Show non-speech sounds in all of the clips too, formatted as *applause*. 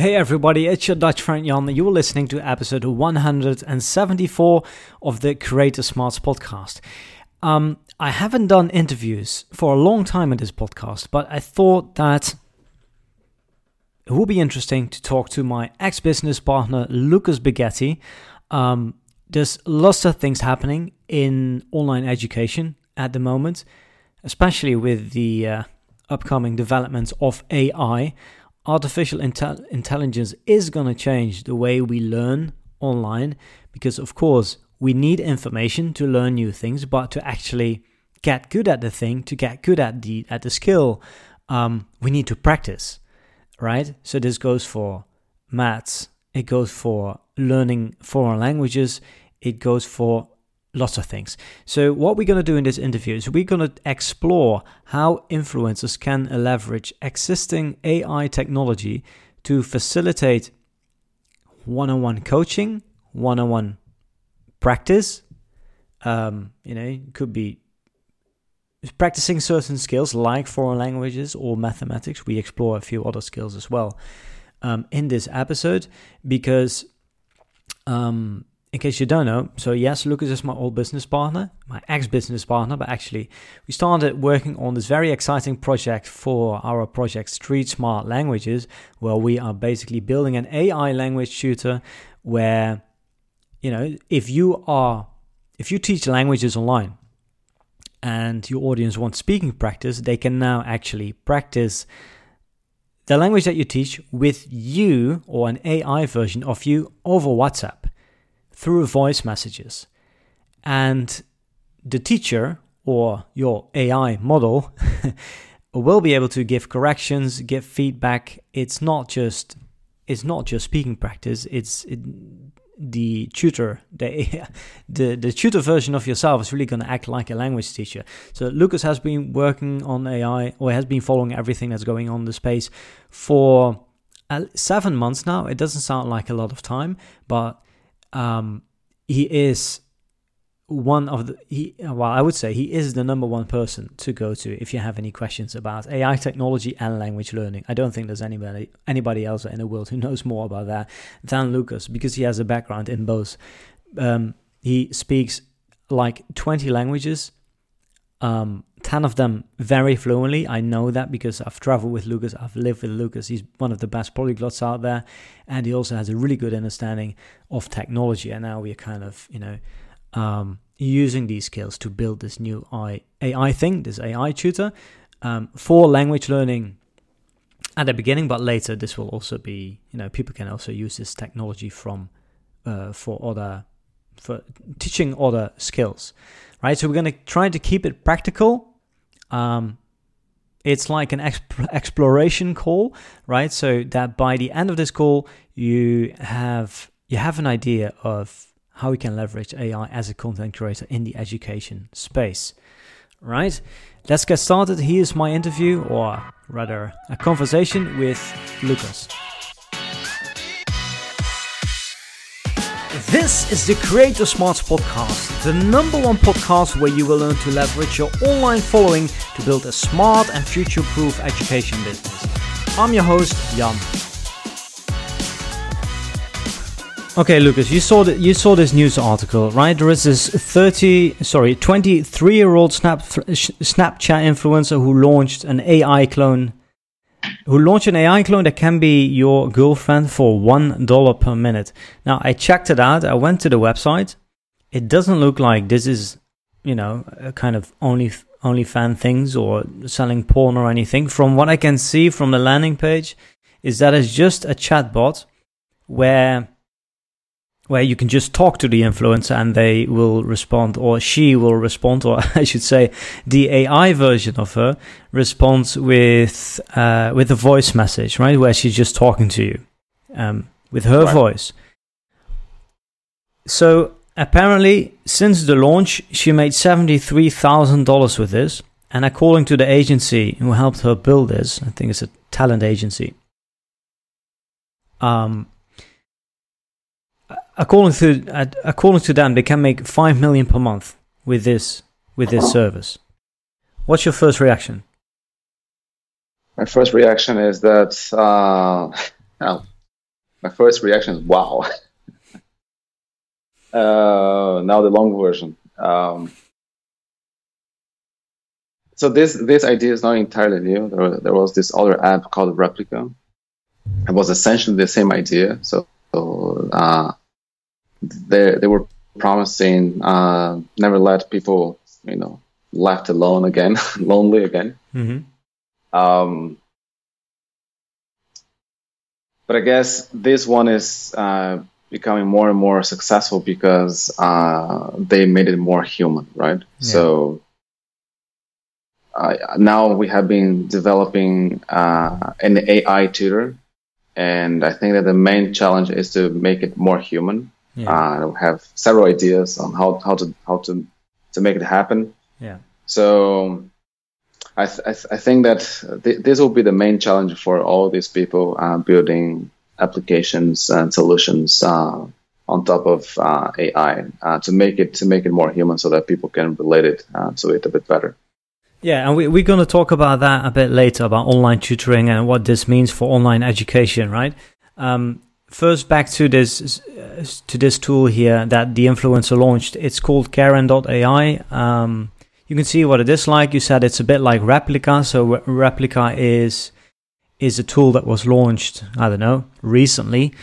Hey everybody, it's your Dutch friend Jan. You're listening to episode 174 of the Creator Smarts podcast. Um, I haven't done interviews for a long time in this podcast, but I thought that it would be interesting to talk to my ex business partner, Lucas Bighetti. Um, there's lots of things happening in online education at the moment, especially with the uh, upcoming developments of AI artificial intel- intelligence is going to change the way we learn online because, of course, we need information to learn new things, but to actually get good at the thing, to get good at the at the skill, um, we need to practice, right? So this goes for maths, it goes for learning foreign languages, it goes for lots of things. So, what we're going to do in this interview is we're going to explore how influencers can leverage existing AI technology to facilitate one on one coaching, one on one practice. Um, you know, it could be practicing certain skills like foreign languages or mathematics. We explore a few other skills as well um, in this episode because um, in case you don't know, so yes, Lucas is my old business partner, my ex business partner, but actually, we started working on this very exciting project for our project Street Smart Languages, where we are basically building an AI language tutor where, you know, if you are, if you teach languages online and your audience wants speaking practice, they can now actually practice the language that you teach with you or an AI version of you over WhatsApp through voice messages. And the teacher or your AI model *laughs* will be able to give corrections, give feedback. It's not just it's not just speaking practice. It's it, the tutor, the, *laughs* the the tutor version of yourself is really going to act like a language teacher. So Lucas has been working on AI or has been following everything that's going on in the space for uh, seven months now. It doesn't sound like a lot of time, but um, he is one of the he well i would say he is the number one person to go to if you have any questions about ai technology and language learning. I don't think there's anybody anybody else in the world who knows more about that than lucas because he has a background in both. Um, he speaks like 20 languages um, 10 of them very fluently. I know that because I've traveled with Lucas, I've lived with Lucas. He's one of the best polyglots out there. And he also has a really good understanding of technology. And now we're kind of, you know, um, using these skills to build this new AI thing, this AI tutor um, for language learning at the beginning, but later this will also be, you know, people can also use this technology from uh, for other for teaching other skills, right? So we're going to try to keep it practical. Um, it's like an exp- exploration call, right? So that by the end of this call, you have you have an idea of how we can leverage AI as a content creator in the education space, right? Let's get started. Here's my interview, or rather, a conversation with Lucas. This is the Creator Smarts Podcast, the number one podcast where you will learn to leverage your online following to build a smart and future proof education business. I'm your host, Jan. Okay, Lucas, you saw the, you saw this news article, right? There is this 30, sorry, 23 year old Snap, Snapchat influencer who launched an AI clone who launched an AI clone that can be your girlfriend for one dollar per minute. Now I checked it out. I went to the website. It doesn't look like this is, you know, a kind of only only fan things or selling porn or anything. From what I can see from the landing page, is that it's just a chatbot where where you can just talk to the influencer and they will respond, or she will respond, or *laughs* I should say, the AI version of her responds with uh, with a voice message, right, where she's just talking to you um, with her right. voice. So apparently, since the launch, she made seventy three thousand dollars with this, and according to the agency who helped her build this, I think it's a talent agency. Um, according to according to them, they can make five million per month with this with this service. What's your first reaction? My first reaction is that uh, *laughs* my first reaction is wow. *laughs* uh, now the long version. Um, so this this idea is not entirely new. There, there was this other app called Replika. It was essentially the same idea. So, so uh, they they were promising uh, never let people you know left alone again, *laughs* lonely again. Mm-hmm. Um, but I guess this one is uh, becoming more and more successful because uh, they made it more human, right? Yeah. So uh, now we have been developing uh, an AI tutor, and I think that the main challenge is to make it more human. Yeah. Uh, have several ideas on how, how to how to to make it happen. Yeah. So I, th- I, th- I, think that th- this will be the main challenge for all these people uh, building applications and solutions uh, on top of uh, AI uh, to make it to make it more human, so that people can relate it uh, to it a bit better. Yeah, and we, we're going to talk about that a bit later about online tutoring and what this means for online education, right? Um, first, back to this to this tool here that the influencer launched. It's called Caryn.ai. Um, you can see what it is like. You said it's a bit like Replika So Replika is is a tool that was launched. I don't know recently.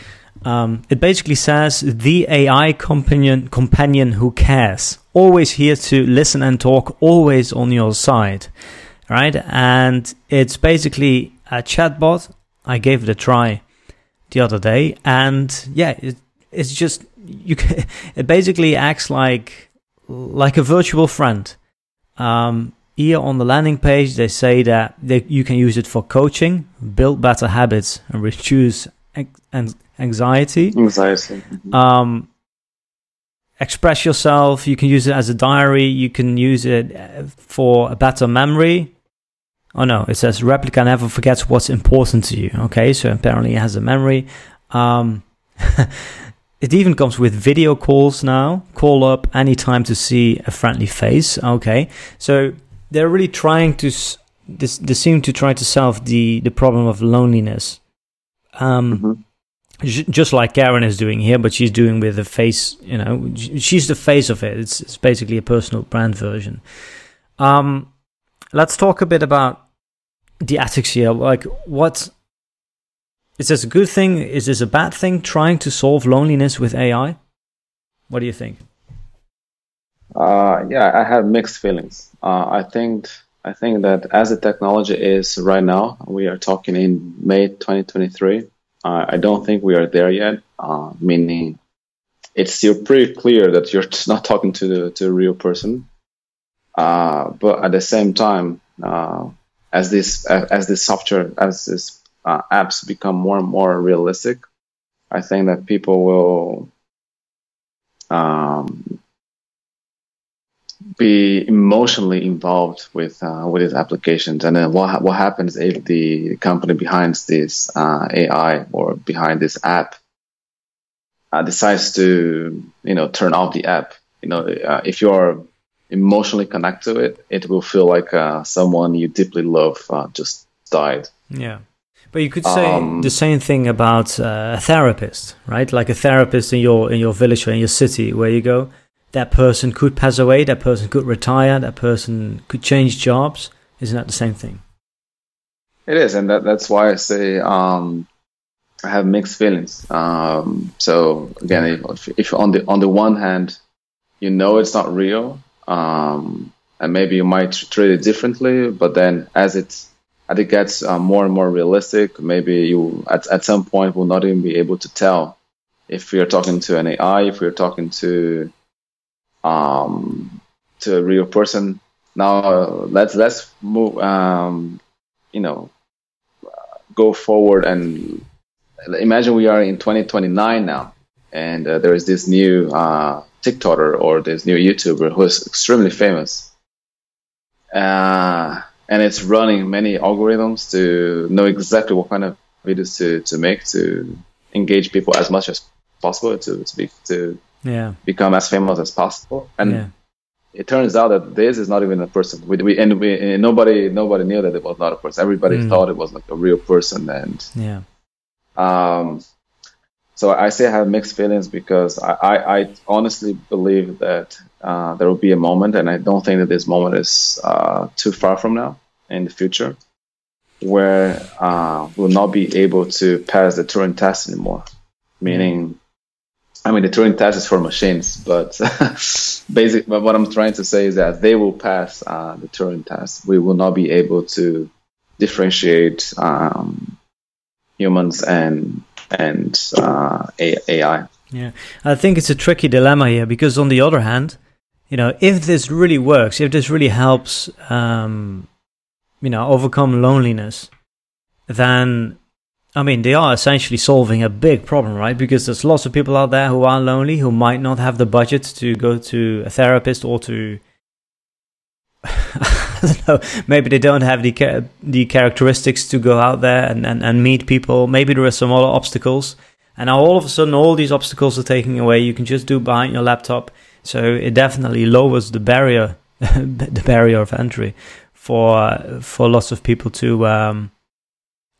Um, it basically says the AI companion companion who cares, always here to listen and talk, always on your side, right? And it's basically a chatbot. I gave it a try the other day, and yeah, it, it's just you. Can, *laughs* it basically acts like like a virtual friend. Um, here on the landing page, they say that they, you can use it for coaching, build better habits, and reduce anxiety. Anxiety. Um, express yourself. You can use it as a diary. You can use it uh, for a better memory. Oh no, it says Replika never forgets what's important to you. Okay, so apparently it has a memory. Um, *laughs* It even comes with video calls now. Call up anytime to see a friendly face. Okay, so they're really trying to. This they seem to try to solve the the problem of loneliness. Um, mm-hmm. just like Caryn is doing here, but she's doing with the face. You know, she's the face of it. It's it's basically a personal brand version. Um, let's talk a bit about the ethics here. Like, what is this a good thing? Is this a bad thing? Trying to solve loneliness with AI? What do you think? Uh, yeah, I have mixed feelings. Uh, I think I think that as the technology is right now, we are talking in May 2023. Uh, I don't think we are there yet. Uh, meaning, it's still pretty clear that you're *laughs* not talking to the to a real person. Uh, but at the same time, uh, as this as this software as this uh, apps become more and more realistic, I think that people will um, be emotionally involved with uh, with these applications. And then what what happens if the company behind this uh, AI or behind this app uh, decides to you know turn off the app? You know, uh, if you're emotionally connect to it, it will feel like uh, someone you deeply love uh, just died. Yeah. But you could say um, the same thing about uh, a therapist, right? Like a therapist in your in your village or in your city, where you go, that person could pass away, that person could retire, that person could change jobs. Isn't that the same thing? It is, and that, that's why I say um, I have mixed feelings. Um, so again, if, if, on the on the one hand, you know it's not real, um, and maybe you might treat it differently, but then as it's as it gets uh, more and more realistic, maybe you at, at some point will not even be able to tell if you're talking to an AI, if you're talking to um, to a real person. Now uh, let's let's move. Um, you know, go forward and imagine we are in 2029 now, and uh, there is this new uh, TikToker or this new YouTuber who is extremely famous. Uh, and it's running many algorithms to know exactly what kind of videos to, to make to engage people as much as possible to to, be, to yeah. become as famous as possible and yeah. it turns out that this is not even a person we, we and we and nobody nobody knew that it was not a person everybody mm. thought it was like a real person and yeah um so I say I have mixed feelings because I, I, I honestly believe that uh, there will be a moment, and I don't think that this moment is uh, too far from now in the future, where uh, we'll not be able to pass the Turing test anymore. Meaning, I mean, the Turing test is for machines, but *laughs* basic. But what I'm trying to say is that they will pass uh, the Turing test. We will not be able to differentiate um, humans and and uh, AI. Yeah, I think it's a tricky dilemma here because on the other hand, you know, if this really works, if this really helps, um, you know, overcome loneliness, then I mean, they are essentially solving a big problem, right? Because there's lots of people out there who are lonely, who might not have the budget to go to a therapist or to *laughs* *laughs* I don't know. Maybe they don't have the the characteristics to go out there and, and, and meet people. Maybe there are some other obstacles. And now all of a sudden, all these obstacles are taken away. You can just do behind your laptop. So it definitely lowers the barrier, *laughs* the barrier of entry for for lots of people to um,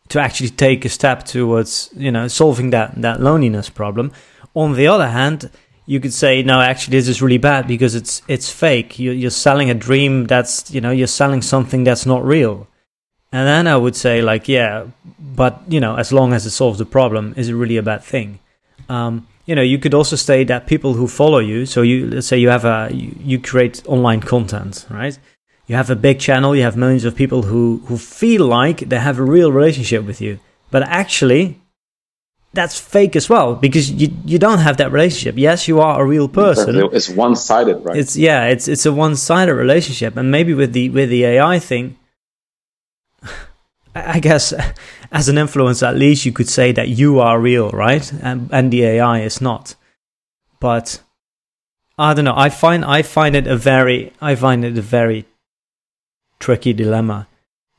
to actually take a step towards you know solving that that loneliness problem. On the other hand, you could say no actually this is really bad because it's it's fake. You're, you're selling a dream that's you know you're selling something that's not real. And then i would say like yeah but you know as long as it solves the problem is it really a bad thing? Um, you know you could also say that people who follow you so you let's say you have a you, you create online content right? You have a big channel you have millions of people who who feel like they have a real relationship with you. But actually that's fake as well because you you don't have that relationship. Yes, you are a real person. It's one sided, right? It's yeah, it's it's a one sided relationship, and maybe with the with the AI thing, *laughs* I guess *laughs* as an influencer, at least you could say that you are real, right? And and the AI is not. But I don't know. I find I find it a very I find it a very tricky dilemma.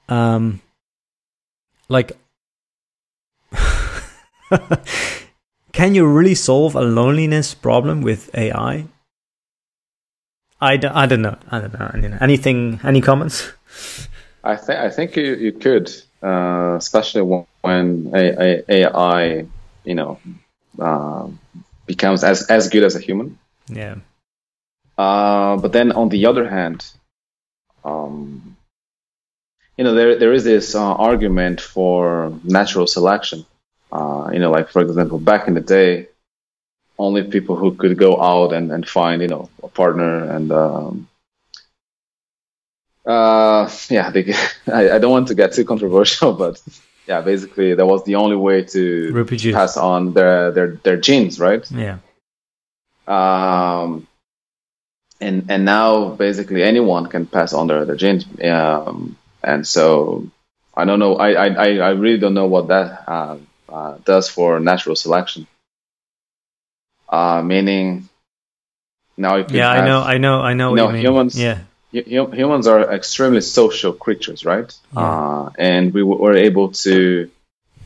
Um, like *laughs* Can you really solve a loneliness problem with AI? I d- I don't know. I don't know. Anything? Any comments? I think I think you, you could, uh, especially when AI, you know, uh, becomes as as good as a human. Yeah. Uh, but then on the other hand, um, you know, there there is this uh, argument for natural selection uh, you know, like for example, back in the day, only people who could go out and, and find, you know, a partner and, um, uh, yeah, they, *laughs* I, I don't want to get too controversial, *laughs* but yeah, basically that was the only way to Reproduce. pass on their, their, their genes, right? Yeah. Um, and, and now basically anyone can pass on their, their genes. Um, and so I don't know. I, I, I really don't know what that, uh, uh, does for natural selection. Uh, meaning, now you yeah, have, I know, I know, I know. You know, humans, yeah, humans are extremely social creatures, right? Yeah. Uh, and we were able to,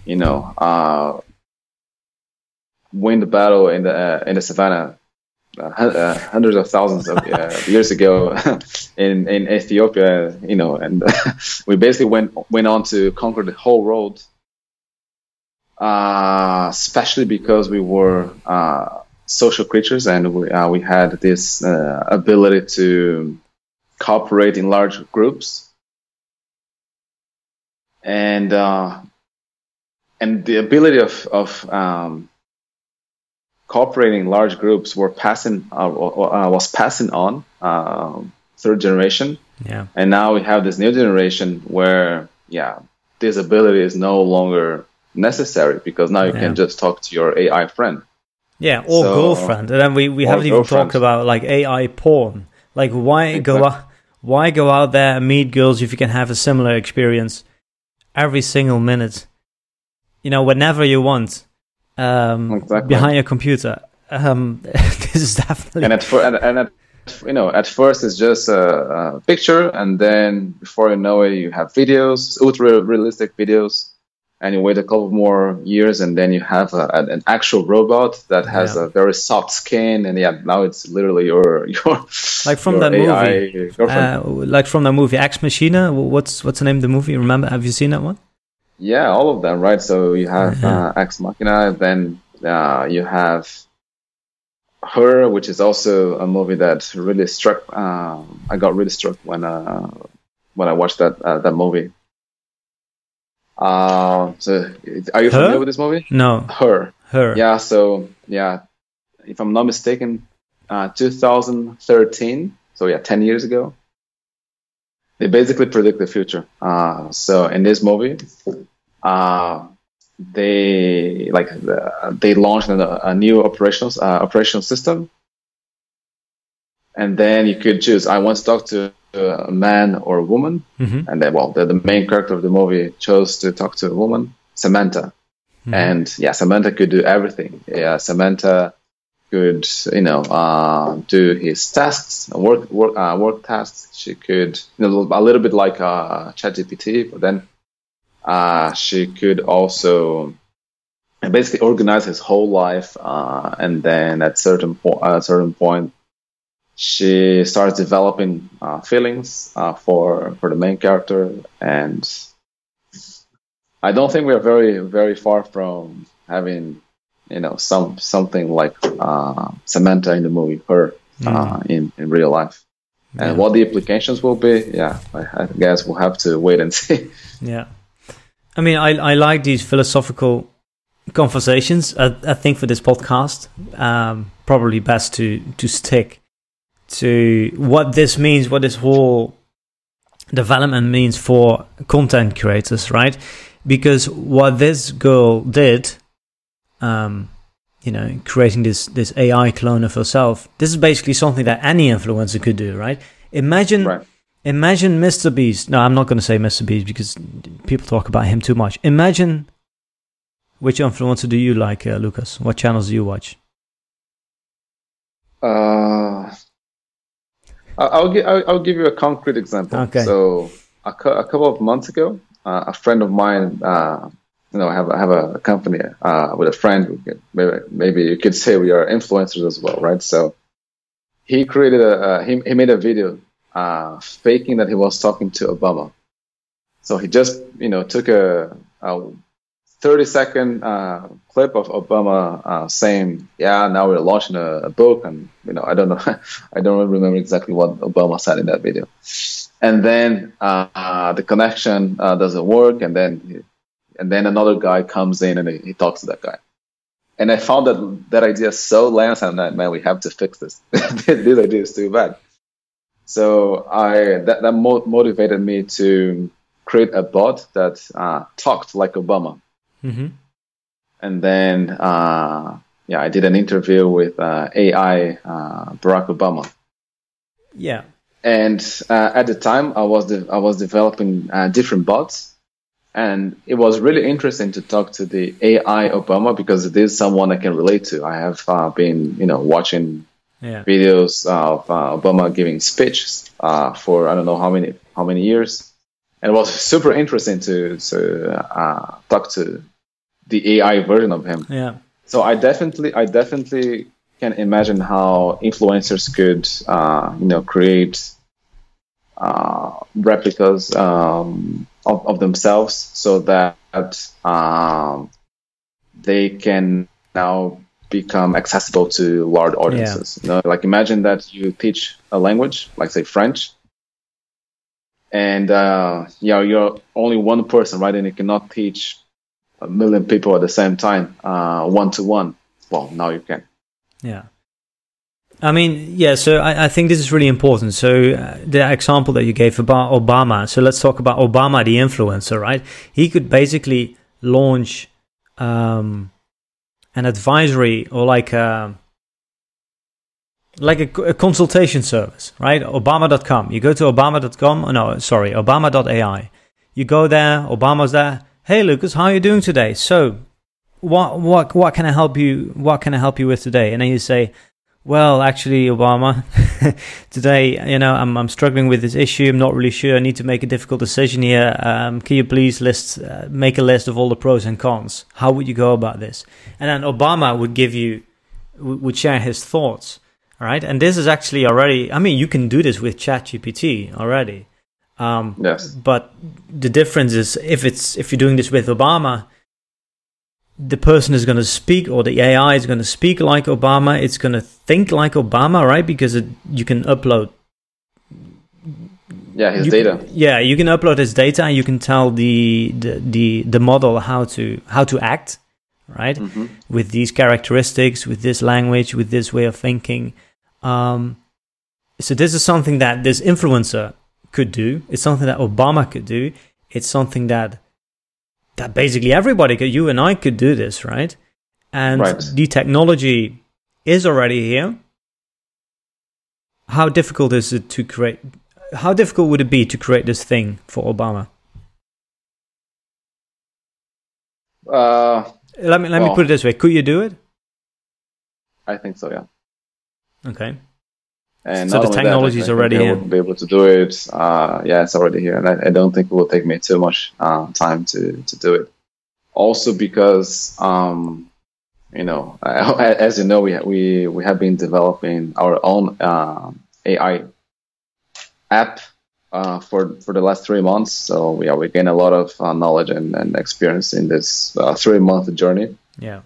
you know, uh, win the battle in the uh, in the savannah uh, uh, hundreds of thousands of uh, *laughs* years ago *laughs* in in Ethiopia, you know, and *laughs* we basically went went on to conquer the whole world uh, especially because we were uh, social creatures and we, uh, we had this uh, ability to cooperate in large groups. And uh, and the ability of, of um, cooperating in large groups were passing was passing on third generation. Yeah. And now we have this new generation where yeah this ability is no longer necessary because now you yeah. can just talk to your AI friend. Yeah, or so, girlfriend. And then we, we haven't even talked about like AI porn. Like why exactly. go out why go out there and meet girls if you can have a similar experience every single minute? You know, whenever you want. Um, exactly. behind your computer. Um, *laughs* this is definitely and at, and, and at you know at first it's just a, a, picture and then before you know it you have videos ultra realistic videos and you wait a couple more years and then you have a, an actual robot that has yeah. a very soft skin and yeah now it's literally your *laughs* your like from your that AI movie uh, like from the movie Ex Machina what's what's the name of the movie remember have you seen that one yeah all of them right so you have uh, Ex Machina then uh, you have her, which is also a movie that really struck. Uh, I got really struck when uh, when I watched that uh, that movie. Uh, so, are you Her? familiar with this movie? No, Her. her. Yeah. So yeah, if I'm not mistaken, uh, 2013. So yeah, 10 years ago. They basically predict the future. Uh, so in this movie, uh, they like they launched a, a new operational uh, operational system, and then you could choose. I want to talk to a man or a woman, hmm and then well, the, the main character of the movie chose to talk to a woman, Samantha and yeah, Samantha could do everything. Yeah, Samantha could you know uh, do his tasks, work work uh, work tasks. She could you know a little bit like uh, ChatGPT, but then uh, she could also basically organize his whole life. Uh, and then at certain po- at a certain point, she starts developing uh, feelings uh, for for the main character and I don't think we are very very far from having you know some something like uh, Samantha in the movie, her uh, in in real life. And what the implications will be, yeah, I, I guess we'll have to wait and *laughs* see. Yeah. I mean, I, I like these philosophical conversations. I, I think for this podcast, um, probably best to, to stick to what this means, what this whole development means for content creators, right? Because what this girl did, um, you know, creating this, this AI clone of herself, this is basically something that any influencer could do, right? Imagine right. Imagine Mr. Beast. No, I'm not going to say Mr. Beast because people talk about him too much. Imagine which influencer do you like, uh, Lucas? What channels do you watch? Uh, I'll give I'll, I'll give you a concrete example. Okay. So a, a couple of months ago, uh, a friend of mine, uh, you know, I have I have a company uh, with a friend. Could, maybe maybe you could say we are influencers as well, right? So he created a uh, he he made a video uh, faking that he was talking to Obama. So he just you know took a, a 30 second uh, clip of Obama uh, saying, "Yeah, now we're launching a, a book," and you know, I don't know, *laughs* I don't remember exactly what Obama said in that video. And then uh, uh, the connection uh, doesn't work, and then and then another guy comes in and he, he talks to that guy. And I found that that idea so lame, and that man, we have to fix this. *laughs* this idea is too bad. So I that that mo- motivated me to create a bot that uh, talked like Obama Mm-hmm. and then uh, yeah, I did an interview with uh, AI uh, Barack Obama, Yeah. and uh, at the time I was de- I was developing uh, different bots, and it was really interesting to talk to the AI Obama because it is someone I can relate to. I have uh, been you know watching Yeah. videos of uh, Obama giving speeches uh, for I don't know how many how many years, and it was super interesting to to uh, talk to the AI version of him. Yeah. So I definitely, I definitely can imagine how influencers could, uh, you know, create uh, replicas um, of, of themselves so that um, they can now become accessible to large audiences. You know, like imagine that you teach a language, like say French, and uh, yeah, you're only one person, right? And you cannot teach a million people at the same time, one to one. Well, now you can. Yeah. I mean, yeah, so I, I think this is really important. So, uh, the example that you gave about Obama, so let's talk about Obama, the influencer, right? He could basically launch um, an advisory or like a, like a, a consultation service, right? Obama.com. You go to Obama.com, no, sorry, Obama.ai. You go there, Obama's there. Hey, Lucas, how are you doing today? So, what what what can I help you? What can I help you with today? And then you say, well, actually, Obama, *laughs* today, you know, I'm I'm struggling with this issue. I'm not really sure. I need to make a difficult decision here. Um, can you please list uh, make a list of all the pros and cons? How would you go about this? And then Obama would give you would share his thoughts. All right, and this is actually already. I mean, you can do this with ChatGPT already. Um, yes. But the difference is if it's if you're doing this with Obama, the person is going to speak or the AI is going to speak like Obama. It's going to think like Obama, right? Because it, you can upload. Yeah, his you data. Yeah, you can upload his data, and you can tell the the the, the model how to how to act, right? hmm With these characteristics, with this language, with this way of thinking. Um, so this is something that this influencer could do. It's something that Obama could do. It's something that that basically everybody could. You and I could do this, right? And Right. the technology is already here. How difficult is it to create? How difficult would it be to create this thing for Obama? Uh, Let me let me put it this way: Could you do it? I think so. Yeah. Okay. And So the technology is already I here. be able to do it. Uh, yeah, it's already here, and I, I don't think it will take me too much uh, time to, to do it. Also, because um, you know, *laughs* as you know, we we we have been developing our own uh, AI app uh, for for the last three months. So yeah, we gain a lot of uh, knowledge and, and experience in this uh, three month journey. Yeah.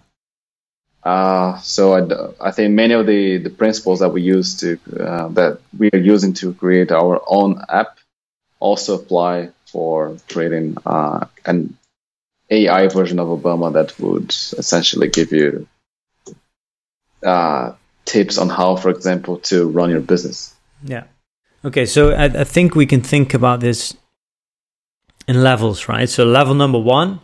Uh, so I, I think many of the, the principles that we use to uh, that we are using to create our own app also apply for creating uh, an AI version of Obama that would essentially give you uh, tips on how, for example, to run your business. Yeah. Okay, so I, I think we can think about this in levels, right? So level number one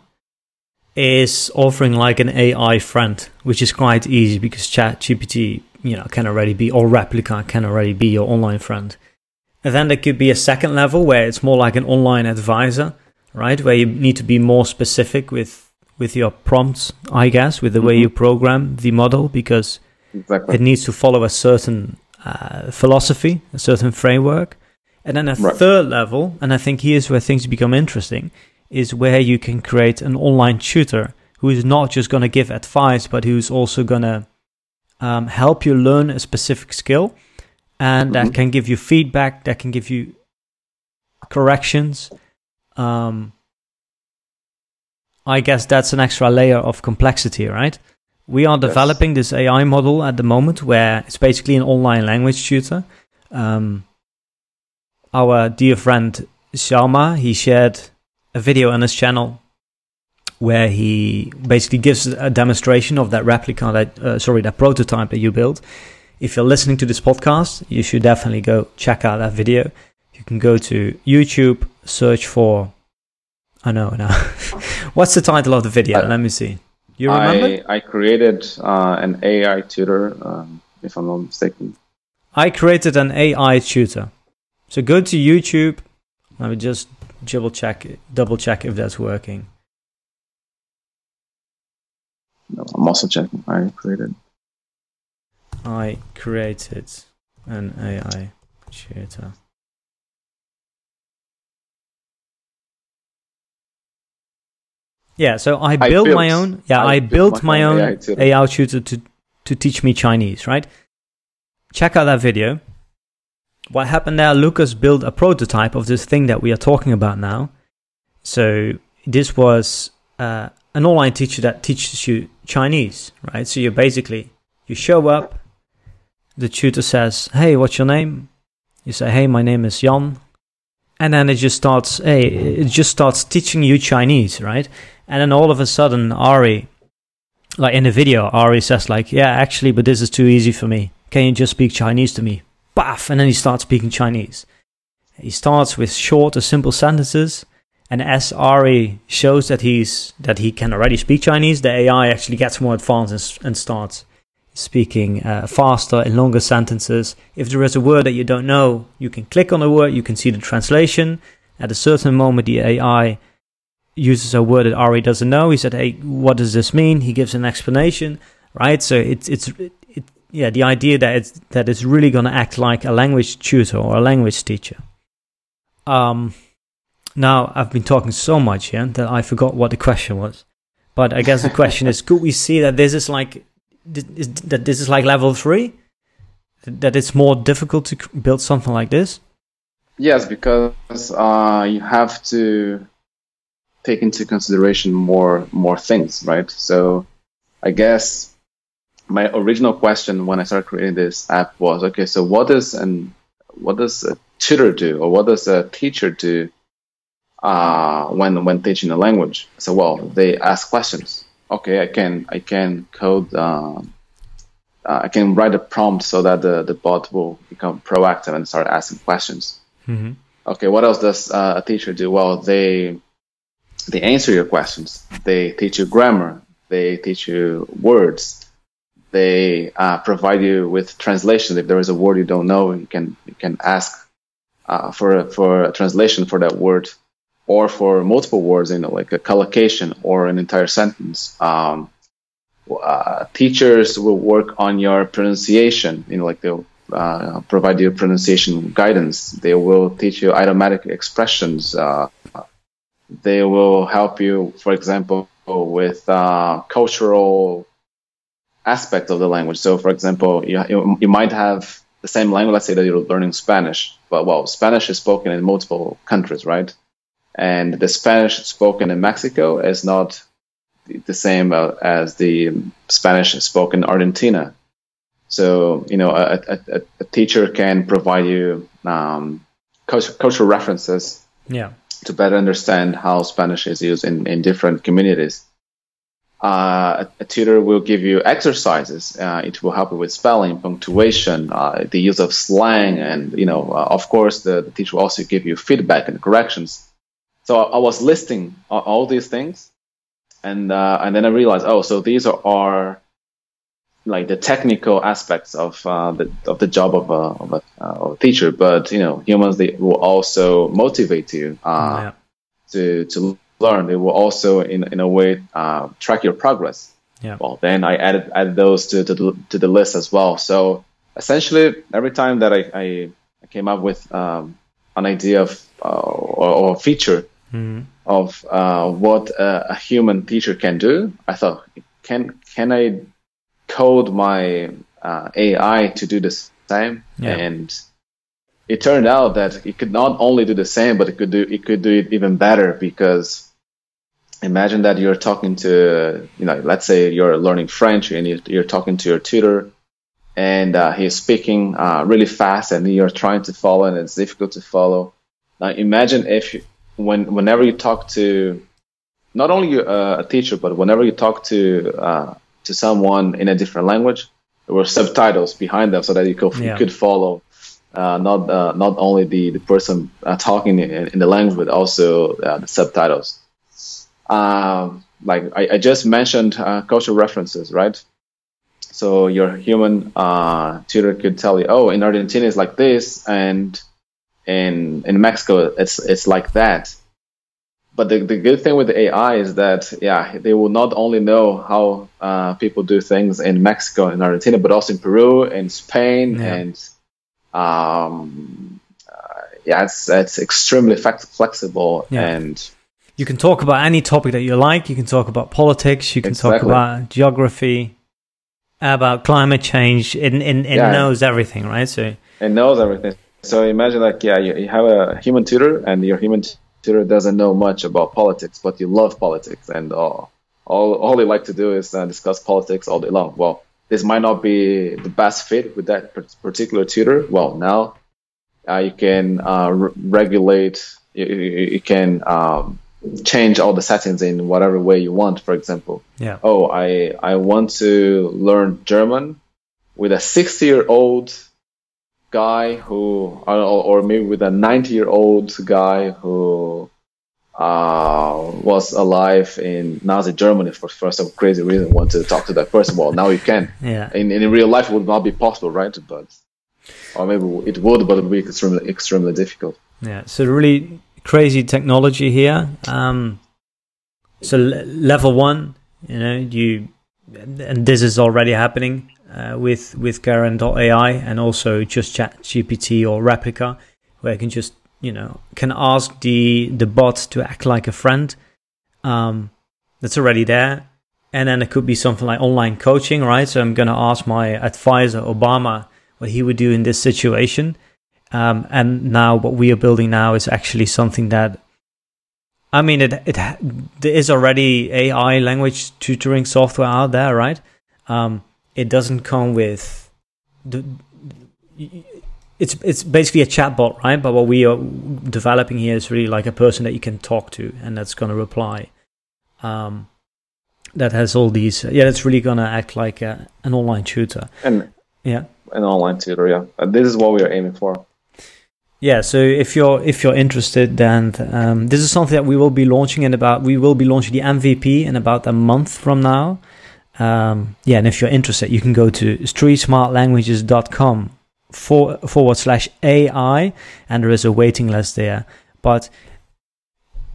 is offering like an AI friend, which is quite easy because Chat GPT, you know, can already be or Replika can already be your online friend. And then there could be a second level where it's more like an online advisor, right? Where you need to be more specific with with your prompts, I guess, with the way Mhm. you program the model because Exactly. it needs to follow a certain uh, philosophy, a certain framework. And then a Right. third level, and I think here's where things become interesting, is where you can create an online tutor who is not just going to give advice, but who's also going to um, help you learn a specific skill and that Mhm. can give you feedback, that can give you corrections. Um, I guess that's an extra layer of complexity, right? We are Yes. developing this AI model at the moment where it's basically an online language tutor. Um, our dear friend Xiaoma, he shared a video on his channel where he basically gives a demonstration of that replica that uh, sorry that prototype that you built if you're listening to this podcast you should definitely go check out that video you can go to youtube search for i know now *laughs* what's the title of the video Uh, let me see you remember I, I created uh, an AI tutor, um, if I'm not mistaken. I created an AI tutor. So go to YouTube. Let me just double check, double check if that's working. No, I'm also checking. I created. I created an AI tutor. Yeah, so I I built, my own. Yeah, I I, built built my own AI tutor. AI tutor to to teach me Chinese. Right? Check out that video. What happened there? Lucas built a prototype of this thing that we are talking about now. So this was uh, an online teacher that teaches you Chinese, right? So you basically you show up, the tutor says, "Hey, what's your name?" You say, "Hey, my name is Jan," and then it just starts. Hey, it just starts teaching you Chinese, right? And then all of a sudden, Ari, like in the video, Ari says, "Like, yeah, actually, but this is too easy for me. Can you just speak Chinese to me?" Baff, and then he starts speaking Chinese. He starts with short or simple sentences. And as Ari shows that he's that he can already speak Chinese, the AI actually gets more advanced and, and starts speaking uh, faster in longer sentences. If there is a word that you don't know, you can click on the word, you can see the translation. At a certain moment, the AI uses a word that Ari doesn't know. He said, "Hey, what does this mean?" He gives an explanation, right? So it's it's it, yeah, the idea that it's that it's really going to act like a language tutor or a language teacher. Um, now I've been talking so much here that I forgot what the question was. But I guess the question is: *laughs* Could we see that this is like is, that this is like level three? That it's more difficult to c- build something like this? Yes, because uh, you have to take into consideration more more things, right? So I guess my original question when I started creating this app was okay, so what does and what does a tutor do or what does a teacher do uh, when when teaching a language? So well, they ask questions. Okay, I can I can code. Uh, uh, I can write a prompt so that the, the bot will become proactive and start asking questions. Mm-hmm. Okay, what else does uh, a teacher do? Well, they they answer your questions. They teach you grammar. They teach you words. They uh, provide you with translations. If there is a word you don't know, you can you can ask uh, for for a translation for that word, or for multiple words, you know, like a collocation or an entire sentence. Um, uh, teachers will work on your pronunciation. You know, like they'll uh, provide you pronunciation guidance. They will teach you idiomatic expressions. Uh, they will help you, for example, with uh, cultural aspects of the language. So, for example, you, you, you might have the same language. Let's say that you're learning Spanish, but well, Spanish is spoken in multiple countries, right? And the Spanish spoken in Mexico is not the same uh, as the Spanish spoken in Argentina. So, you know, a, a, a teacher can provide you um, cultural references yeah. to better understand how Spanish is used in, in different communities. Uh, a, tutor will give you exercises. Uh, it will help you with spelling, punctuation, uh, the use of slang, and you know, uh, of course, the, the, teacher will also give you feedback and corrections. So I, I was listing all, all these things, and uh, and then I realized, oh, so these are, are like the technical aspects of uh, the of the job of a, of a, uh, of a teacher. But you know, humans they will also motivate you uh, yeah. to to learn. They will also, in in a way, uh, track your progress. Yeah. Well, then I added added those to to the, to the list as well. So essentially, every time that I I, came up with um, an idea of uh, or, or, a feature. Mm-hmm of uh, what a, a, human teacher can do, I thought, can can I code my uh, AI to do the same? Yeah. And it turned out that it could not only do the same, but it could do it could do it even better because imagine that you're talking to you know let's say you're learning French and you're, you're talking to your tutor and uh, he's speaking uh, really fast and you're trying to follow and it's difficult to follow. Now imagine if when whenever you talk to not only uh, a teacher, but whenever you talk to uh, to someone in a different language, there were subtitles behind them so that you could, yeah. you could follow uh, not uh, not only the the person uh, talking in, in, the language, but also uh, the subtitles. Um, like I, I, just mentioned, cultural references, right? So your human tutor could tell you, oh, in Argentina it's like this, and in in Mexico, it's it's like that. But the, the good thing with the AI is that yeah, they will not only know how uh, people do things in Mexico and Argentina, but also in Peru and Spain yeah. and um, uh, yeah, it's it's extremely flexible yeah. and you can talk about any topic that you like. You can talk about politics. You can exactly. talk about geography, about climate change. It, it, it yeah. knows everything, right? So it knows everything. So imagine like yeah, you, you have a human tutor, and your human tutor doesn't know much about politics, but you love politics, and all all all they like to do is uh, discuss politics all day long. Well, this might not be the best fit with that particular tutor. Well, now uh, you can uh, re- regulate. You, you can um, change all the settings in whatever way you want. For example, yeah. Oh, I I want to learn German with a 60 year old guy who, or maybe with a 90 year old guy who uh, was alive in Nazi Germany for, for some crazy reason, want to talk to that person. Well, now you can. Yeah. In, in real life, it would not be possible, right? But, or maybe it would, but it would be extremely, extremely difficult. Yeah. So really crazy technology here. Um, so level one, you know, you, and this is already happening uh, with with Caryn.ai and also just Chat GPT or Replika, where you can just you know can ask the the bot to act like a friend. Um, that's already there, and then it could be something like online coaching, right? So I'm going to ask my advisor Obama what he would do in this situation. Um, and now what we are building now is actually something that I mean, it it there is already AI language tutoring software out there, right? Um, it doesn't come with the. It's it's basically a chatbot, right? But what we are developing here is really like a person that you can talk to, and that's going to reply. Um, that has all these. Yeah, that's really going to act like a, an online tutor. And yeah, an online tutor. Yeah, this is what we are aiming for. Yeah, so if you're if you're interested, then um, this is something that we will be launching in about. We will be launching the MVP in about a month from now. Um, yeah, and if you're interested, you can go to streetsmartlanguages.com for, forward slash AI, and there is a waiting list there. But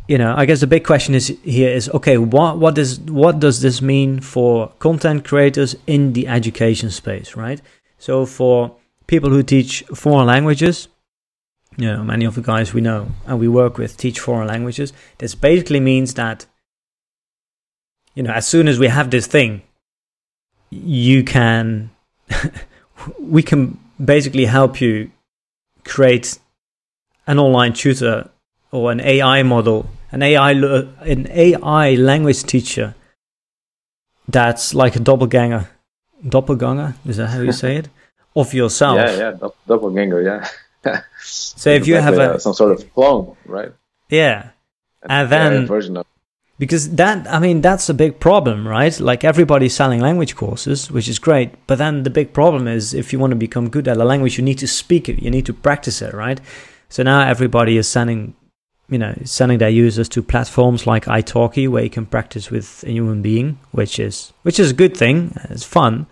you know, I guess the big question is here is okay, what what does what does this mean for content creators in the education space, right? So for people who teach foreign languages, you know, many of the guys we know and we work with teach foreign languages. This basically means that you know, as soon as we have this thing, you can *laughs* we can basically help you create an online tutor or an AI model, an AI an AI language teacher that's like a doppelganger. Doppelganger is that how you *laughs* say it? Of yourself. Yeah, yeah, doppelganger. Yeah. *laughs* so if you have a, some sort of clone, right? Yeah, and then version of because that i mean that's a big problem right? Like everybody's selling language courses which is great but then the big problem is if you want to become good at a language you need to speak it you need to practice it right? So now everybody is sending you know sending their users to platforms like italki where you can practice with a human being which is which is a good thing it's fun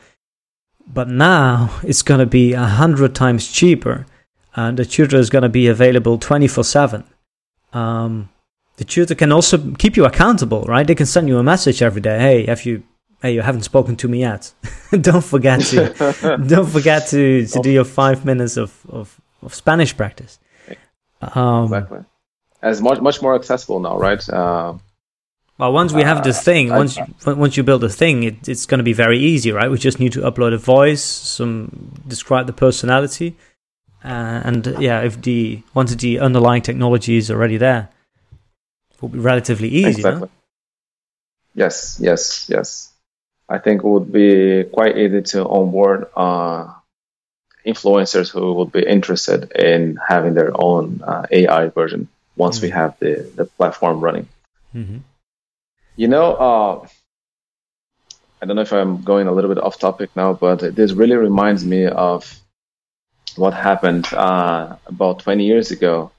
but now *laughs* it's going to be a hundred times cheaper and the tutor is going to be available 24 7 um, the tutor can also keep you accountable, right? They can send you a message every day. Hey, have you? Hey, you haven't spoken to me yet. *laughs* don't forget to *laughs* don't forget to, to do your five minutes of, of, of Spanish practice. Um, exactly. As much much more accessible now, right? Uh, well, once we have this uh, thing, once you, once you build a thing, it, it's going to be very easy, right? We just need to upload a voice, some describe the personality, uh, and yeah, if the once the underlying technology is already there, will be relatively easy. Exactly. No? Yes, yes, yes. I think it would be quite easy to onboard uh, influencers who would be interested in having their own uh, AI version once mm-hmm. we have the, the platform running. Mm-hmm. You know, uh, I don't know if I'm going a little bit off topic now, but this really reminds me of what happened uh, about 20 years ago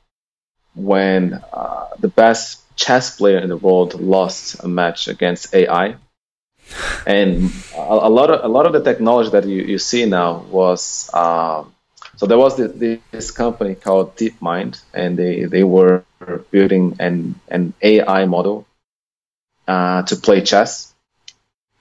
when uh, the best chess player in the world lost a match against AI. And a, a lot of a lot of the technology that you, you see now was uh, so there was this, this company called DeepMind, and they, they were building an an AI model uh, to play chess.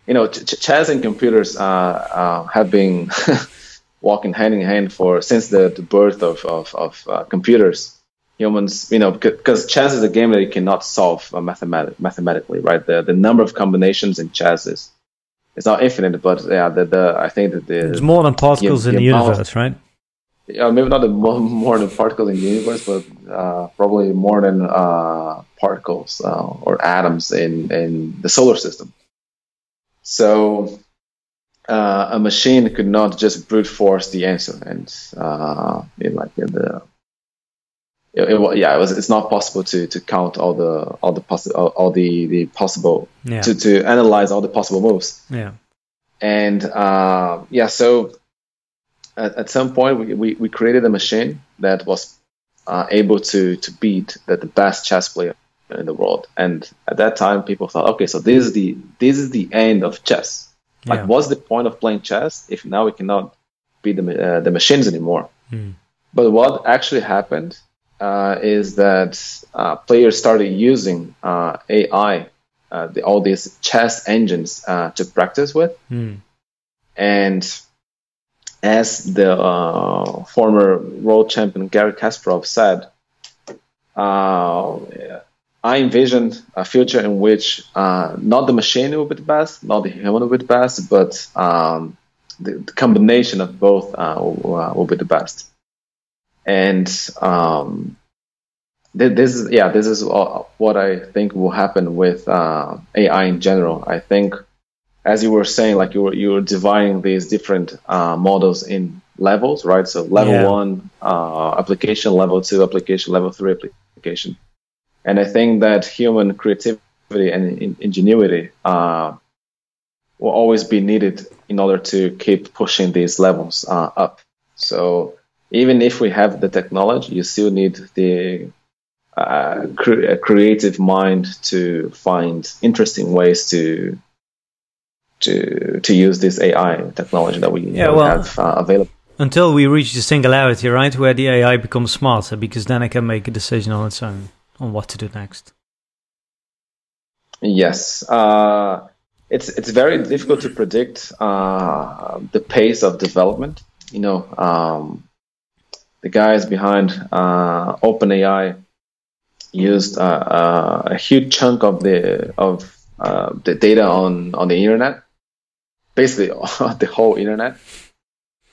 You know, ch- chess and computers uh, uh have been *laughs* walking hand in hand for since the, the birth of of, of uh, computers humans, you know, because chess is a game that you cannot solve uh, mathematic, mathematically, right? The the number of combinations in chess is it's not infinite, but yeah, the, the I think that the, there's more than particles the, in the, universe, right? Yeah, maybe not the more, *laughs* more than particles in the universe, but uh, probably more than uh, particles uh, or atoms in in the solar system. So. Uh, a machine could not just brute force the answer, and uh, in like in the it, it, yeah, it was, it's not possible to, to count all the all the possi- all, all the the possible yeah. to, to analyze all the possible moves. Yeah, and uh, yeah, so at, at some point we, we, we, created a machine that was uh, able to to beat the, the best chess player in the world. And at that time, people thought, okay, so this is the this is the end of chess. Like, yeah. what's the point of playing chess if now we cannot beat the uh, the machines anymore? Mm. But what actually happened uh, is that uh, players started using uh, AI, uh, the, all these chess engines uh, to practice with. Mm. And as the uh, former world champion Garry Kasparov said, I envisioned a future in which not the machine will be the best, not the human will be the best, but um, the, the, combination of both will, will be the best and um, this is yeah this is what I think will happen with uh, AI in general. I think as you were saying, like you were you were dividing these different uh, models in levels, right? So level yeah. one uh, application, level two application, level three application, and I think that human creativity and in- ingenuity uh, will always be needed in order to keep pushing these levels uh, up. So even if we have the technology, you still need the uh, cre- creative mind to find interesting ways to to to use this AI technology that we, yeah, well, have uh, available. Until we reach the singularity, right, where the AI becomes smarter, because then it can make a decision on its own on what to do next. Yes, uh, it's it's very difficult to predict uh, the pace of development. You know, um, the guys behind uh, OpenAI used uh, uh, a huge chunk of the of uh, the data on on the internet, basically *laughs* the whole internet.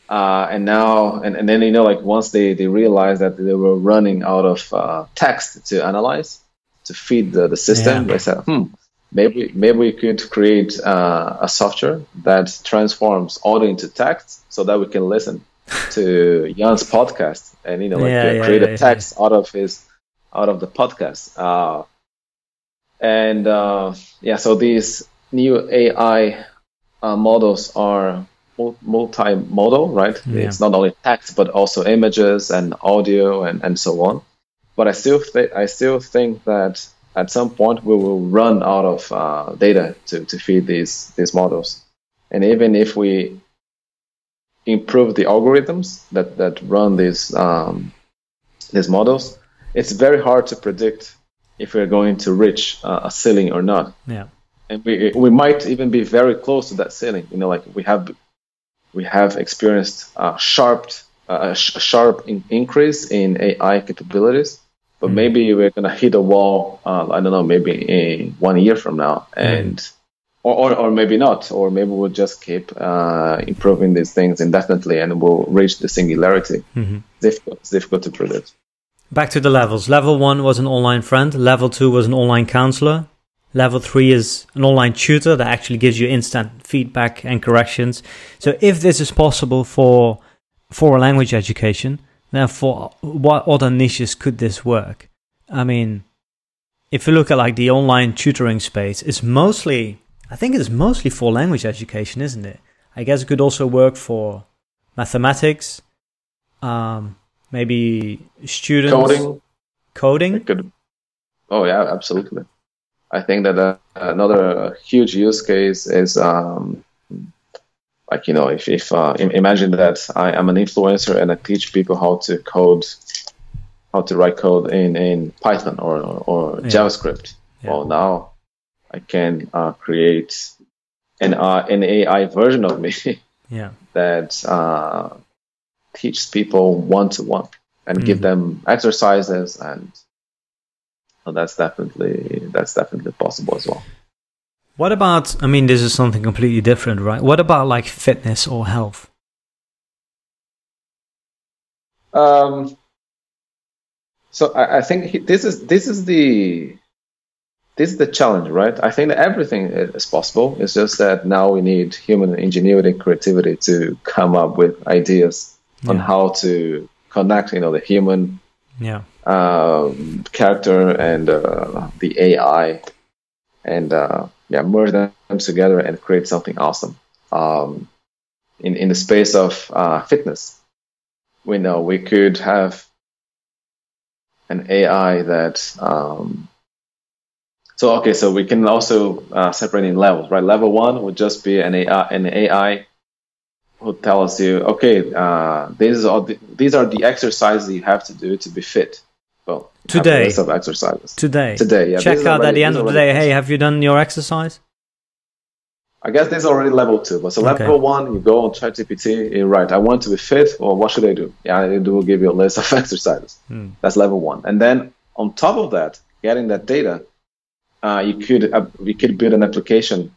Uh, and now, and, and then you know, like once they they realized that they were running out of uh, text to analyze to feed the, the system, yeah. they said, hmm, maybe maybe we could create uh, a software that transforms audio into text so that we can listen to Jan's podcast and you know like yeah, create yeah, a text out of his out of the podcast. Uh, and uh, yeah, so these new AI uh, models are multimodal, right? Yeah. It's not only text but also images and audio and, and so on. But I still th- I still think that at some point we will run out of uh, data to, to feed these these models. And even if we improve the algorithms that, that run these um, these models, it's very hard to predict if we're going to reach uh, a ceiling or not. Yeah. And we we might even be very close to that ceiling. You know, like we have we have experienced a sharp a sharp in- increase in AI capabilities, but mm. maybe we're gonna hit a wall. Uh, I don't know, maybe in one year from now, and mm. or, or, or maybe not, or maybe we'll just keep uh, improving these things indefinitely, and we'll reach the singularity. Mm-hmm. Difficult, it's difficult to predict. Back to the levels. Level one was an online friend. Level two was an online counselor. Level three is an online tutor that actually gives you instant feedback and corrections. So if this is possible for for language education, then for what other niches could this work? I mean, if you look at like the online tutoring space, it's mostly I think it's mostly for language education, isn't it? I guess it could also work for mathematics, um, maybe students coding. Coding. Could, oh yeah, absolutely. I think that uh, another huge use case is um, like you know if if uh, imagine that I am an influencer and I teach people how to code, how to write code in in Python or or, yeah. JavaScript. Yeah. Well, now I can uh, create an uh, an AI version of me. *laughs* yeah. That uh, teach people one to one and mm. give them exercises and that's definitely that's definitely possible as well what about i mean this is something completely different right what about like fitness or health um so I, I think this is this is the this is the challenge, right? I think that everything is possible. It's just that now we need human ingenuity, creativity to come up with ideas yeah. on how to connect, you know, the human yeah. Um, character and uh, the AI, and uh, yeah, merge them together and create something awesome. Um, in in the space of uh, fitness, we know we could have an AI that. Um, so okay, so we can also uh, separate in levels, right? Level one would just be an AI, an AI who tells you, okay, uh, these are the, these are the exercises you have to do to be fit. Today, of exercises today, today. Yeah, check out already, at the end of the day. Hey, have you done your exercise? I guess this is already level two. But so level okay. one, you go on ChatGPT, you write, I want to be fit, or what should I do? Yeah, it will give you a list of *laughs* exercises. Hmm. That's level one. And then on top of that, getting that data, uh, you could uh, you could build an application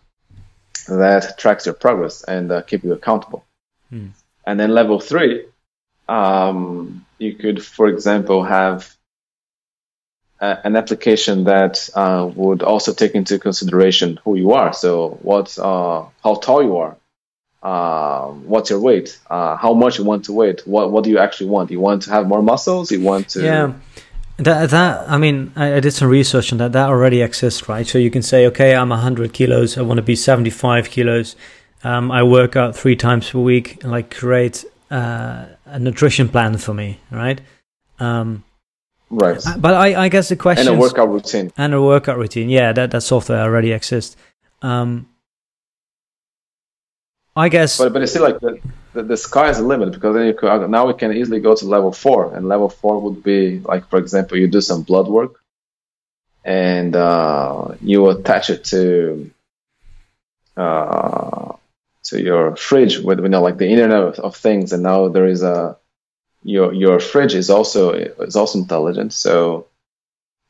that tracks your progress and uh, keep you accountable. Hmm. And then level three, um, you could, for example, have an application that uh, would also take into consideration who you are. So, what, uh, how tall you are, uh, what's your weight, uh, how much you want to weight, what what do you actually want? You want to have more muscles? You want to yeah. That, that I mean, I, I, did some research on that. That already exists, right? So you can say, okay, I'm 100 kilos. I want to be 75 kilos. Um, I work out three times per week. Like create uh, a nutrition plan for me, right? Um, right. But I, I guess the question and a workout routine and a workout routine. Yeah, that that software already exists. Um, I guess, but but it's still like the, the, the sky is the limit because then you could, now we can easily go to level four, and level four would be like, for example, you do some blood work, and uh, you attach it to uh, to your fridge with you know like the Internet of, of Things, and now there is a your your fridge is also is also intelligent, so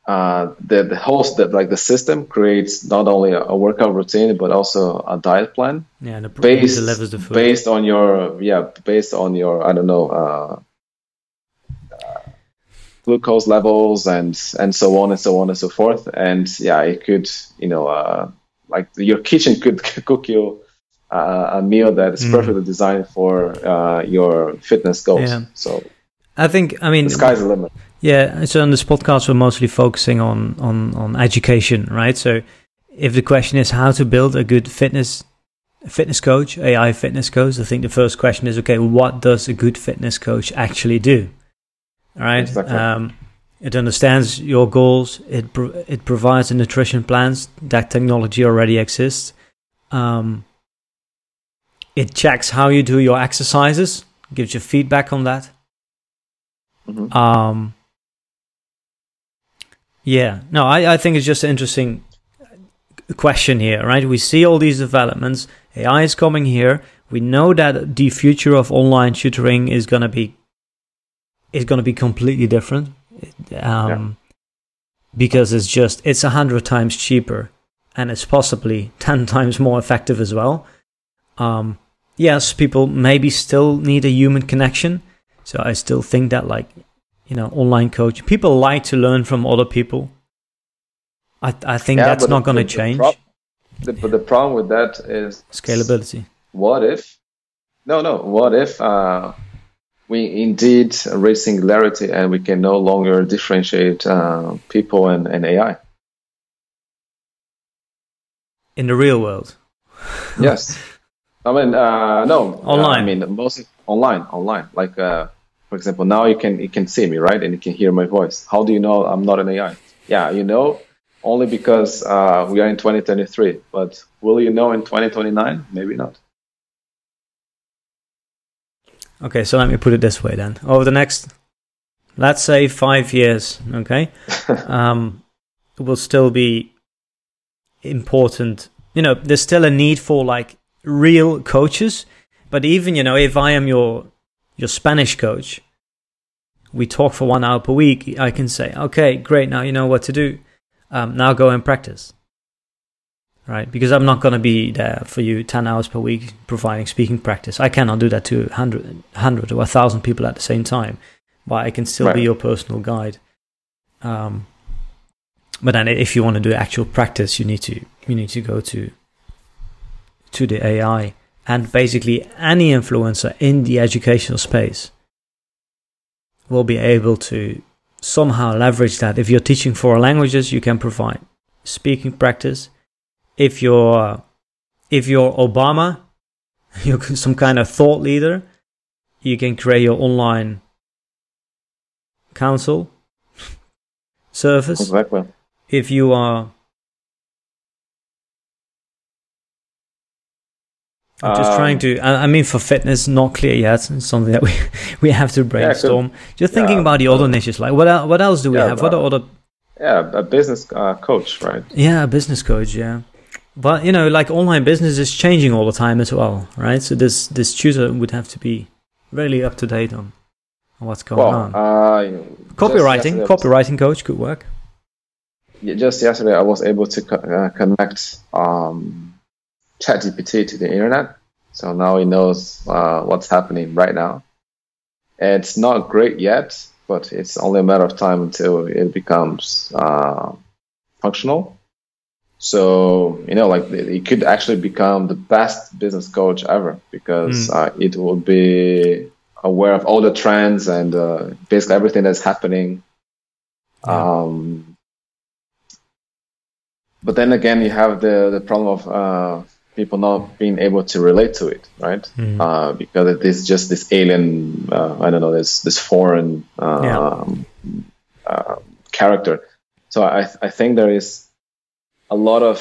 uh, the the host that like the system creates not only a, a, workout routine but also a diet plan. Yeah, and based delivers the food. based on your yeah based on your I don't know uh, uh, glucose levels and and so on and so on and so forth. And yeah, it could you know uh, like your kitchen could *laughs* cook you. Uh, a meal that is mm. perfectly designed for uh, your fitness goals. Yeah. So I think I mean the sky's the limit. Yeah, so on this podcast, we're mostly focusing on, on, on education, right? So if the question is how to build a good fitness fitness coach, AI fitness coach, I think the first question is okay, what does a good fitness coach actually do? All right. Exactly. Um, it understands your goals. It pro- it provides the nutrition plans. That technology already exists. Um, it checks how you do your exercises. Gives you feedback on that. Mm-hmm. Um, yeah, no, I, I think it's just an interesting question here, right? We see all these developments. AI is coming here. We know that the future of online tutoring is gonna be is gonna be completely different, um, yeah. because it's just it's a hundred times cheaper, and it's possibly *laughs* ten times more effective as well. Um, yes, people maybe still need a human connection, so I still think that like you know, online coach. People like to learn from other people. I I think yeah, that's not going to change. The, the, but the problem with that is scalability. What if? No, no. What if uh, we indeed reach singularity and we can no longer differentiate uh, people and, and AI? In the real world. yes. *laughs* I mean, uh, no. Online. I mean, mostly online. Online. Like uh, for example, now you can you can see me, right, and you can hear my voice. How do you know I'm not an AI? Yeah, you know, only because uh, we are in 2023. But will you know in 2029? Maybe not. Okay, so let me put it this way then. Over the next, let's say five years, okay, *laughs* um, it will still be important. You know, there's still a need for like real coaches. But even you know, if I am your your Spanish coach, we talk for one hour per week, I can say, okay, great, now you know what to do. Um, now go and practice. Right? Because I'm not going to be there for you 10 hours per week providing speaking practice. I cannot do that to 100, 100 or 1,000 people at the same time. But I can still right. be your personal guide. Um, but then if you want to do actual practice, you need to you need to go to to the AI and basically any influencer in the educational space will be able to somehow leverage that. If you're teaching foreign languages, you can provide speaking practice. If you're if you're Obama, *laughs* you're some kind of thought leader, you can create your online council *laughs* service. Exactly. If you are I'm just um, trying to. I mean, for fitness, not clear yet. It's something that we *laughs* we have to brainstorm. Yeah, just thinking yeah, about the other niches, like what what else do we yeah, have? What are other? Yeah, a business uh, coach, right? Yeah, a business coach. Yeah, but you know, like online business is changing all the time as well, right? So this this tutor would have to be really up to date on what's going well, on. Uh, copywriting, copywriting coach could work. Yeah, just yesterday, I was able to co- uh, connect. Um, ChatGPT to the internet. So now he knows uh, what's happening right now. It's not great yet, but it's only a matter of time until it becomes uh, functional. So you know, like it could actually become the best business coach ever because mm. uh, it will be aware of all the trends and uh, basically everything that's happening. Yeah. Um, but then again, you have the the problem of uh, people not being able to relate to it, right? Mm. Uh, because it is just this alien, uh, I don't know, this this foreign yeah. Um, uh, character. So I I think there is a lot of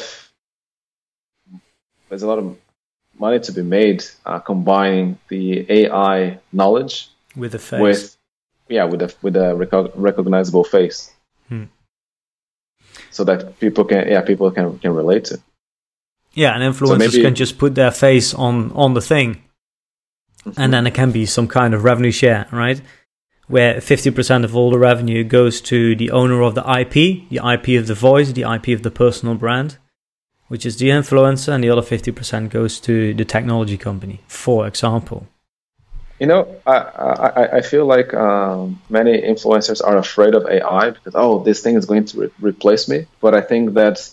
there's a lot of money to be made uh, combining the AI knowledge with the face. With yeah, with a with a rec- recognizable face, hmm. so that people can yeah people can can relate to. Yeah, and influencers so can just put their face on on the thing, mm-hmm. and then it can be some kind of revenue share, right? Where 50% of all the revenue goes to the owner of the IP, the IP of the voice, the IP of the personal brand, which is the influencer, and the other 50% goes to the technology company, for example. You know, I, I, I feel like um, many influencers are afraid of AI because, oh, this thing is going to re- replace me. But I think that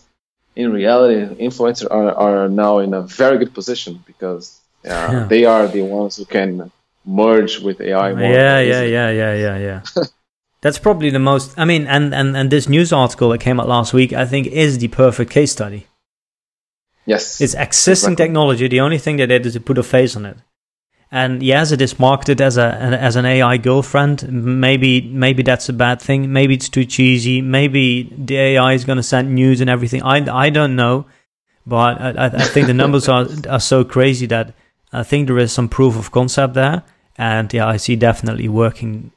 in reality, influencers are, are now in a very good position because uh, yeah. they are the ones who can merge with AI more. Yeah, yeah, yeah, yeah, yeah, *laughs* yeah. That's probably the most. I mean, and, and, and this news article that came out last week, I think, is the perfect case study. Yes. It's existing exactly. technology. The only thing they did is to put a face on it. And yes, it is marketed as a as an AI girlfriend. Maybe maybe that's a bad thing. Maybe it's too cheesy. Maybe the AI is going to send news and everything. I, I don't know, but I, I think the numbers are *laughs* are so crazy that I think there is some proof of concept there. And yeah, I see definitely working.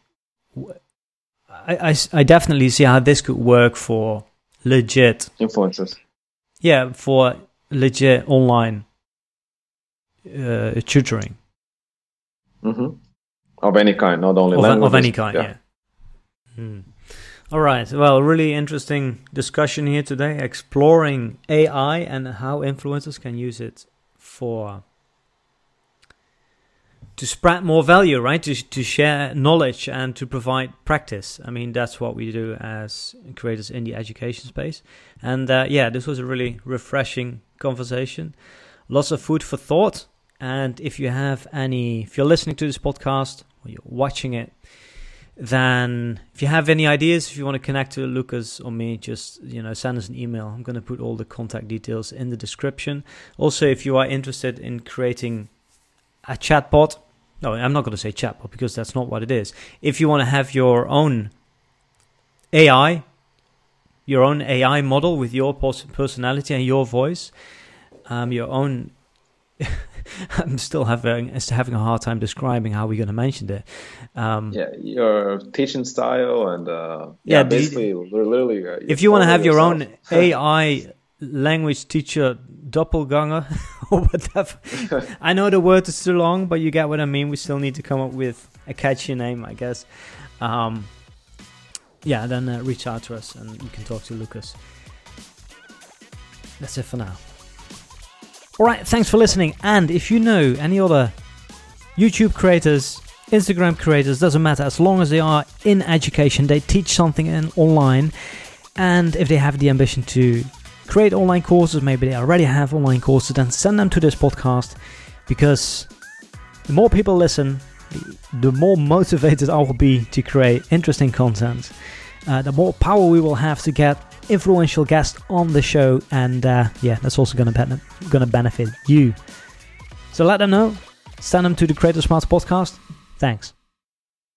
I, I, I definitely see how this could work for legit influencers. Yeah, for legit online uh, tutoring. Mm-hmm. Of any kind, not only of, languages. Of any kind, yeah. yeah. Hmm. All right. Well, really interesting discussion here today, exploring AI and how influencers can use it for to spread more value, right? To to share knowledge and to provide practice. I mean, that's what we do as creators in the education space. And uh, yeah, this was a really refreshing conversation. Lots of food for thought. And if you have any, if you're listening to this podcast or you're watching it, then if you have any ideas, if you want to connect to Lucas or me, just you know send us an email. I'm going to put all the contact details in the description. Also, if you are interested in creating a chatbot, no, I'm not going to say chatbot because that's not what it is. If you want to have your own AI, your own AI model with your personality and your voice, um, your own. *laughs* *laughs* I'm still having having a hard time describing how we're going to mention it. Um, yeah, your teaching style and uh, yeah, yeah, basically, you, literally. Uh, if you want to have your own AI *laughs* language teacher doppelganger *laughs* or whatever, I know the word is too long, but you get what I mean. We still need to come up with a catchy name, I guess. Um, yeah, then uh, reach out to us and you can talk to Lucas. That's it for now. Alright, thanks for listening. And if you know any other YouTube creators, Instagram creators, doesn't matter, as long as they are in education, they teach something in online, and if they have the ambition to create online courses, maybe they already have online courses, then send them to this podcast because the more people listen, the more motivated *laughs* I will be to create interesting content. Uh, the more power we will have to get influential guest on the show, and uh, yeah, that's also going to going to benefit you. So let them know. Send them to the Creator Smart podcast. Thanks.